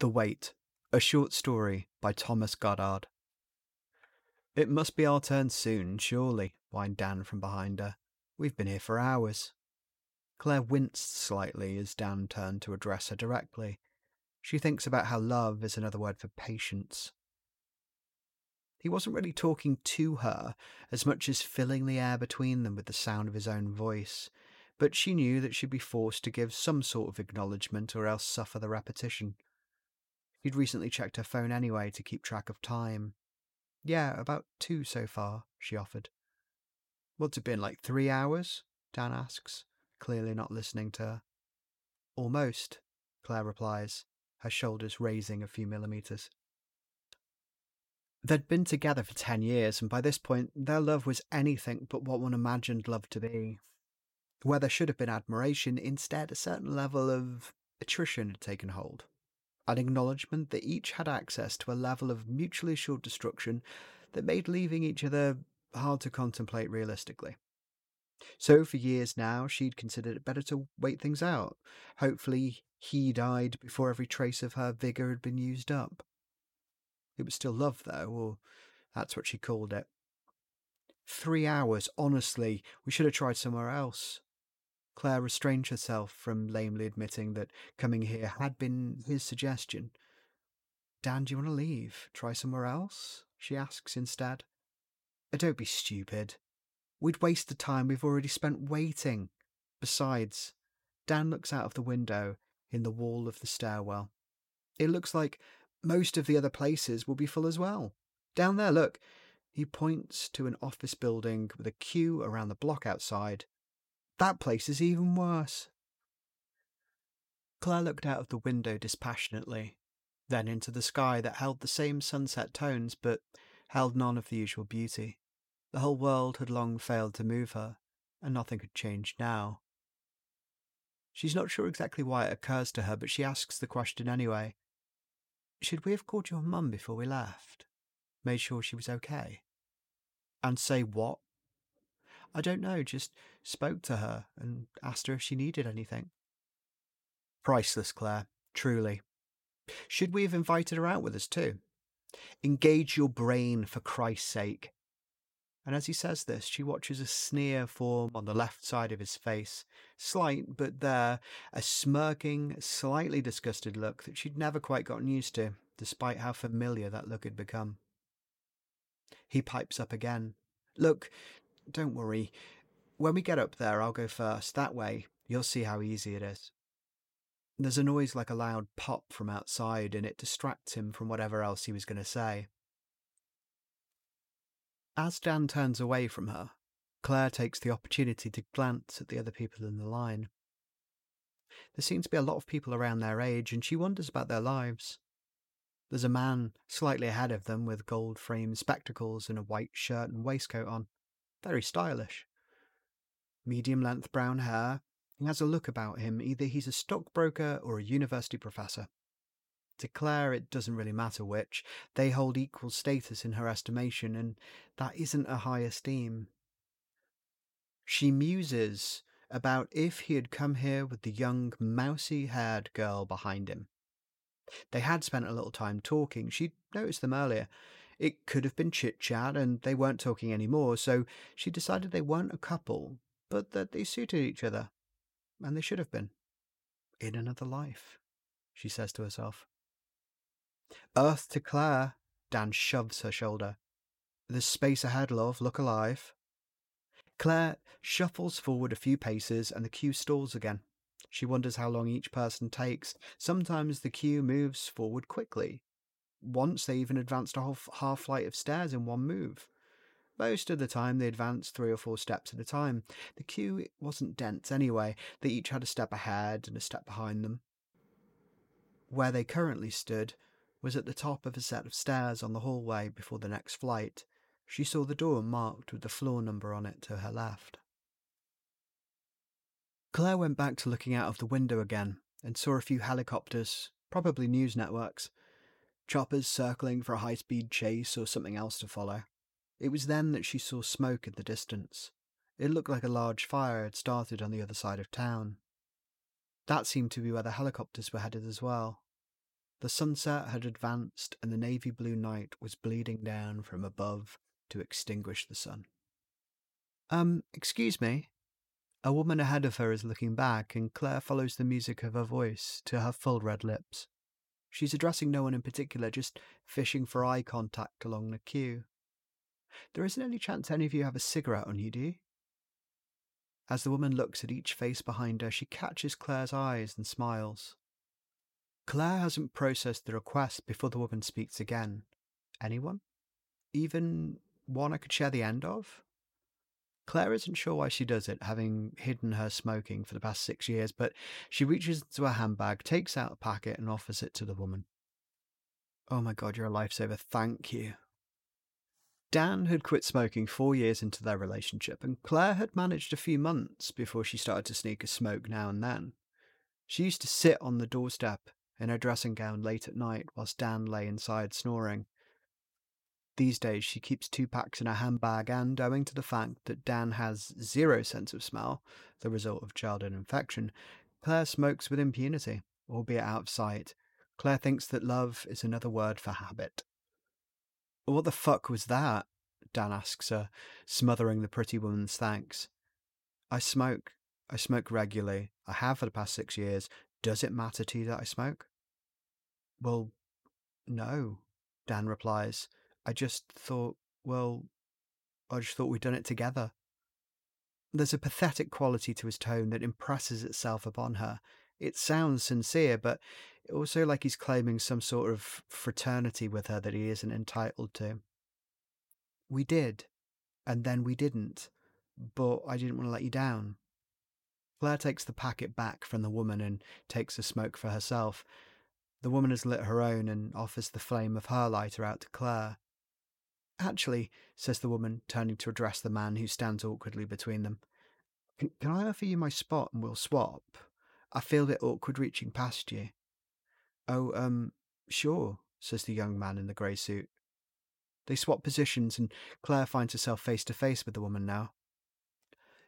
The Wait, a short story by Thomas Goddard. It must be our turn soon, surely, whined Dan from behind her. We've been here for hours. Claire winced slightly as Dan turned to address her directly. She thinks about how love is another word for patience. He wasn't really talking to her as much as filling the air between them with the sound of his own voice, but she knew that she'd be forced to give some sort of acknowledgement or else suffer the repetition. He'd recently checked her phone anyway to keep track of time. Yeah, about two so far, she offered. What's it been, like three hours? Dan asks, clearly not listening to her. Almost, Claire replies, her shoulders raising a few millimeters. They'd been together for ten years, and by this point, their love was anything but what one imagined love to be. Where there should have been admiration, instead, a certain level of attrition had taken hold. An acknowledgement that each had access to a level of mutually assured destruction that made leaving each other hard to contemplate realistically. So, for years now, she'd considered it better to wait things out. Hopefully, he died before every trace of her vigour had been used up. It was still love, though, or that's what she called it. Three hours, honestly, we should have tried somewhere else. Claire restrained herself from lamely admitting that coming here had been his suggestion. Dan, do you want to leave? Try somewhere else? She asks instead. Oh, don't be stupid. We'd waste the time we've already spent waiting. Besides, Dan looks out of the window in the wall of the stairwell. It looks like most of the other places will be full as well. Down there, look. He points to an office building with a queue around the block outside. That place is even worse. Claire looked out of the window dispassionately, then into the sky that held the same sunset tones but held none of the usual beauty. The whole world had long failed to move her, and nothing had changed now. She's not sure exactly why it occurs to her, but she asks the question anyway. Should we have called your mum before we left? Made sure she was okay? And say what? I don't know, just spoke to her and asked her if she needed anything. Priceless, Claire, truly. Should we have invited her out with us too? Engage your brain for Christ's sake. And as he says this, she watches a sneer form on the left side of his face, slight, but there, a smirking, slightly disgusted look that she'd never quite gotten used to, despite how familiar that look had become. He pipes up again. Look, don't worry. When we get up there, I'll go first. That way, you'll see how easy it is. There's a noise like a loud pop from outside, and it distracts him from whatever else he was going to say. As Dan turns away from her, Claire takes the opportunity to glance at the other people in the line. There seems to be a lot of people around their age, and she wonders about their lives. There's a man slightly ahead of them with gold framed spectacles and a white shirt and waistcoat on. Very stylish. Medium length brown hair. He has a look about him, either he's a stockbroker or a university professor. To Claire, it doesn't really matter which. They hold equal status in her estimation, and that isn't a high esteem. She muses about if he had come here with the young, mousy haired girl behind him. They had spent a little time talking. She'd noticed them earlier. It could have been chit chat, and they weren't talking anymore, so she decided they weren't a couple, but that they suited each other. And they should have been. In another life, she says to herself. Earth to Claire, Dan shoves her shoulder. There's space ahead, love. Look alive. Claire shuffles forward a few paces and the queue stalls again. She wonders how long each person takes. Sometimes the queue moves forward quickly. Once they even advanced a half, flight of stairs in one move. Most of the time, they advanced three or four steps at a time. The queue wasn't dense anyway, they each had a step ahead and a step behind them. Where they currently stood was at the top of a set of stairs on the hallway before the next flight. She saw the door marked with the floor number on it to her left. Claire went back to looking out of the window again and saw a few helicopters, probably news networks, choppers circling for a high speed chase or something else to follow. It was then that she saw smoke in the distance. It looked like a large fire had started on the other side of town. That seemed to be where the helicopters were headed as well. The sunset had advanced, and the navy blue night was bleeding down from above to extinguish the sun. Um, excuse me. A woman ahead of her is looking back, and Claire follows the music of her voice to her full red lips. She's addressing no one in particular, just fishing for eye contact along the queue. There isn't any chance any of you have a cigarette on you, do you? As the woman looks at each face behind her, she catches Claire's eyes and smiles. Claire hasn't processed the request before the woman speaks again. Anyone? Even one I could share the end of? Claire isn't sure why she does it, having hidden her smoking for the past six years, but she reaches into her handbag, takes out a packet, and offers it to the woman. Oh my god, you're a lifesaver. Thank you. Dan had quit smoking four years into their relationship, and Claire had managed a few months before she started to sneak a smoke now and then. She used to sit on the doorstep in her dressing gown late at night whilst Dan lay inside snoring. These days, she keeps two packs in her handbag, and owing to the fact that Dan has zero sense of smell, the result of childhood infection, Claire smokes with impunity, albeit out of sight. Claire thinks that love is another word for habit. What the fuck was that? Dan asks her, smothering the pretty woman's thanks. I smoke. I smoke regularly. I have for the past six years. Does it matter to you that I smoke? Well, no, Dan replies. I just thought, well, I just thought we'd done it together. There's a pathetic quality to his tone that impresses itself upon her. It sounds sincere, but also like he's claiming some sort of fraternity with her that he isn't entitled to. We did, and then we didn't, but I didn't want to let you down. Claire takes the packet back from the woman and takes a smoke for herself. The woman has lit her own and offers the flame of her lighter out to Claire. Actually, says the woman, turning to address the man who stands awkwardly between them, can, can I offer you my spot and we'll swap? I feel a bit awkward reaching past you. Oh, um, sure, says the young man in the grey suit. They swap positions, and Claire finds herself face to face with the woman now.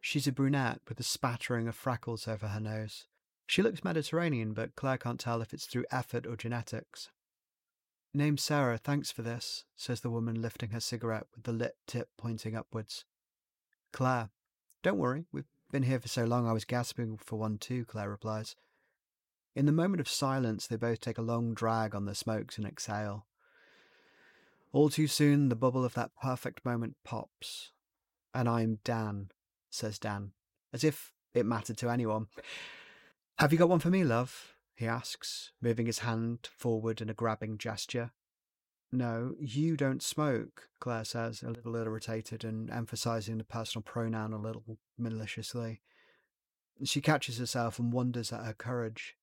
She's a brunette with a spattering of freckles over her nose. She looks Mediterranean, but Claire can't tell if it's through effort or genetics. Name's Sarah, thanks for this, says the woman, lifting her cigarette with the lit tip pointing upwards. Claire, don't worry, we've been here for so long I was gasping for one too, Claire replies. In the moment of silence, they both take a long drag on their smokes and exhale. All too soon, the bubble of that perfect moment pops. And I'm Dan, says Dan, as if it mattered to anyone. Have you got one for me, love? He asks, moving his hand forward in a grabbing gesture. No, you don't smoke, Claire says, a little irritated and emphasizing the personal pronoun a little maliciously. She catches herself and wonders at her courage.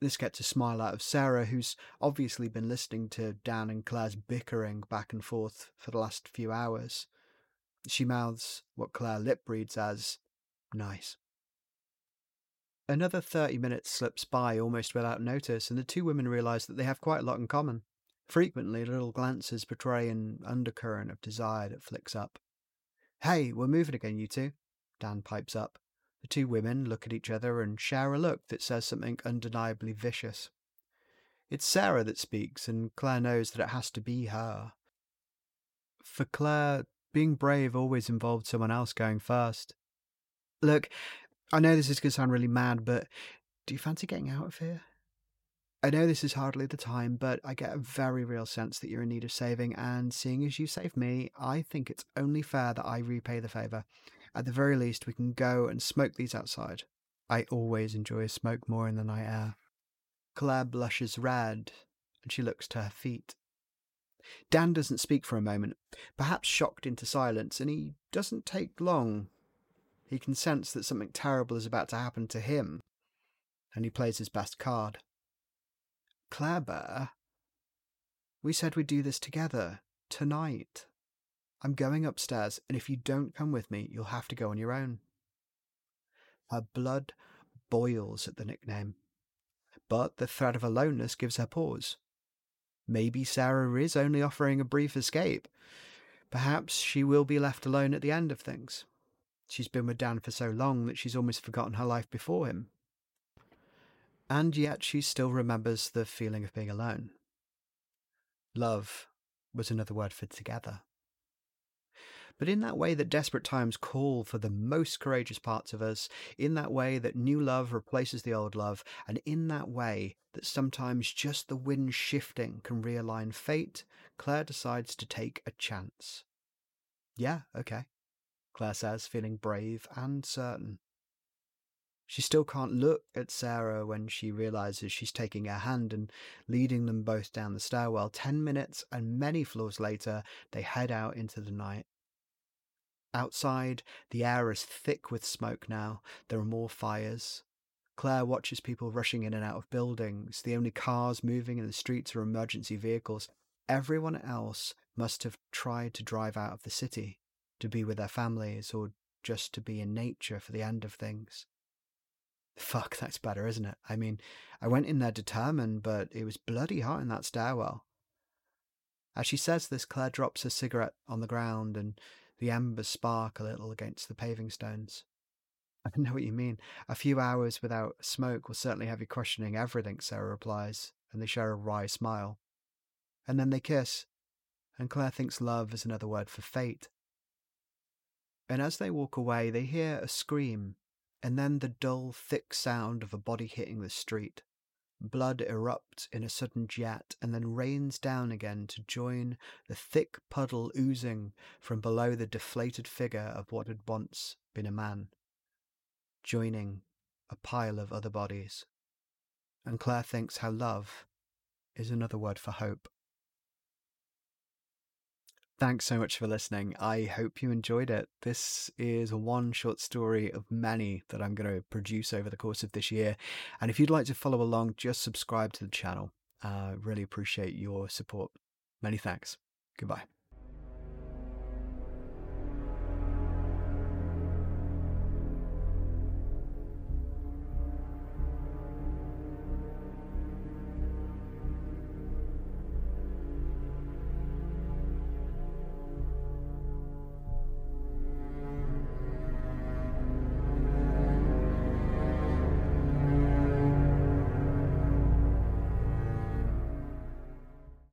This gets a smile out of Sarah, who's obviously been listening to Dan and Claire's bickering back and forth for the last few hours. She mouths what Claire lip reads as, nice. Another 30 minutes slips by almost without notice, and the two women realise that they have quite a lot in common. Frequently, little glances betray an undercurrent of desire that flicks up. Hey, we're moving again, you two, Dan pipes up. The two women look at each other and share a look that says something undeniably vicious. It's Sarah that speaks, and Claire knows that it has to be her. For Claire, being brave always involved someone else going first. Look, I know this is going to sound really mad, but do you fancy getting out of here? I know this is hardly the time, but I get a very real sense that you're in need of saving, and seeing as you saved me, I think it's only fair that I repay the favour. At the very least, we can go and smoke these outside. I always enjoy a smoke more in the night air. Claire blushes red, and she looks to her feet. Dan doesn't speak for a moment, perhaps shocked into silence, and he doesn't take long. He can sense that something terrible is about to happen to him, and he plays his best card. Claire we said we'd do this together, tonight. I'm going upstairs, and if you don't come with me, you'll have to go on your own. Her blood boils at the nickname, but the threat of aloneness gives her pause. Maybe Sarah is only offering a brief escape. Perhaps she will be left alone at the end of things. She's been with Dan for so long that she's almost forgotten her life before him. And yet she still remembers the feeling of being alone. Love was another word for together. But in that way that desperate times call for the most courageous parts of us, in that way that new love replaces the old love, and in that way that sometimes just the wind shifting can realign fate, Claire decides to take a chance. Yeah, okay, Claire says, feeling brave and certain. She still can't look at Sarah when she realizes she's taking her hand and leading them both down the stairwell. Ten minutes and many floors later, they head out into the night. Outside, the air is thick with smoke now. There are more fires. Claire watches people rushing in and out of buildings. The only cars moving in the streets are emergency vehicles. Everyone else must have tried to drive out of the city, to be with their families, or just to be in nature for the end of things. Fuck, that's better, isn't it? I mean, I went in there determined, but it was bloody hot in that stairwell. As she says this, Claire drops her cigarette on the ground and the embers spark a little against the paving stones. I know what you mean. A few hours without smoke will certainly have you questioning everything, Sarah replies, and they share a wry smile. And then they kiss, and Claire thinks love is another word for fate. And as they walk away, they hear a scream and then the dull, thick sound of a body hitting the street. Blood erupts in a sudden jet and then rains down again to join the thick puddle oozing from below the deflated figure of what had once been a man, joining a pile of other bodies. And Claire thinks how love is another word for hope. Thanks so much for listening. I hope you enjoyed it. This is one short story of many that I'm going to produce over the course of this year. And if you'd like to follow along, just subscribe to the channel. I uh, really appreciate your support. Many thanks. Goodbye.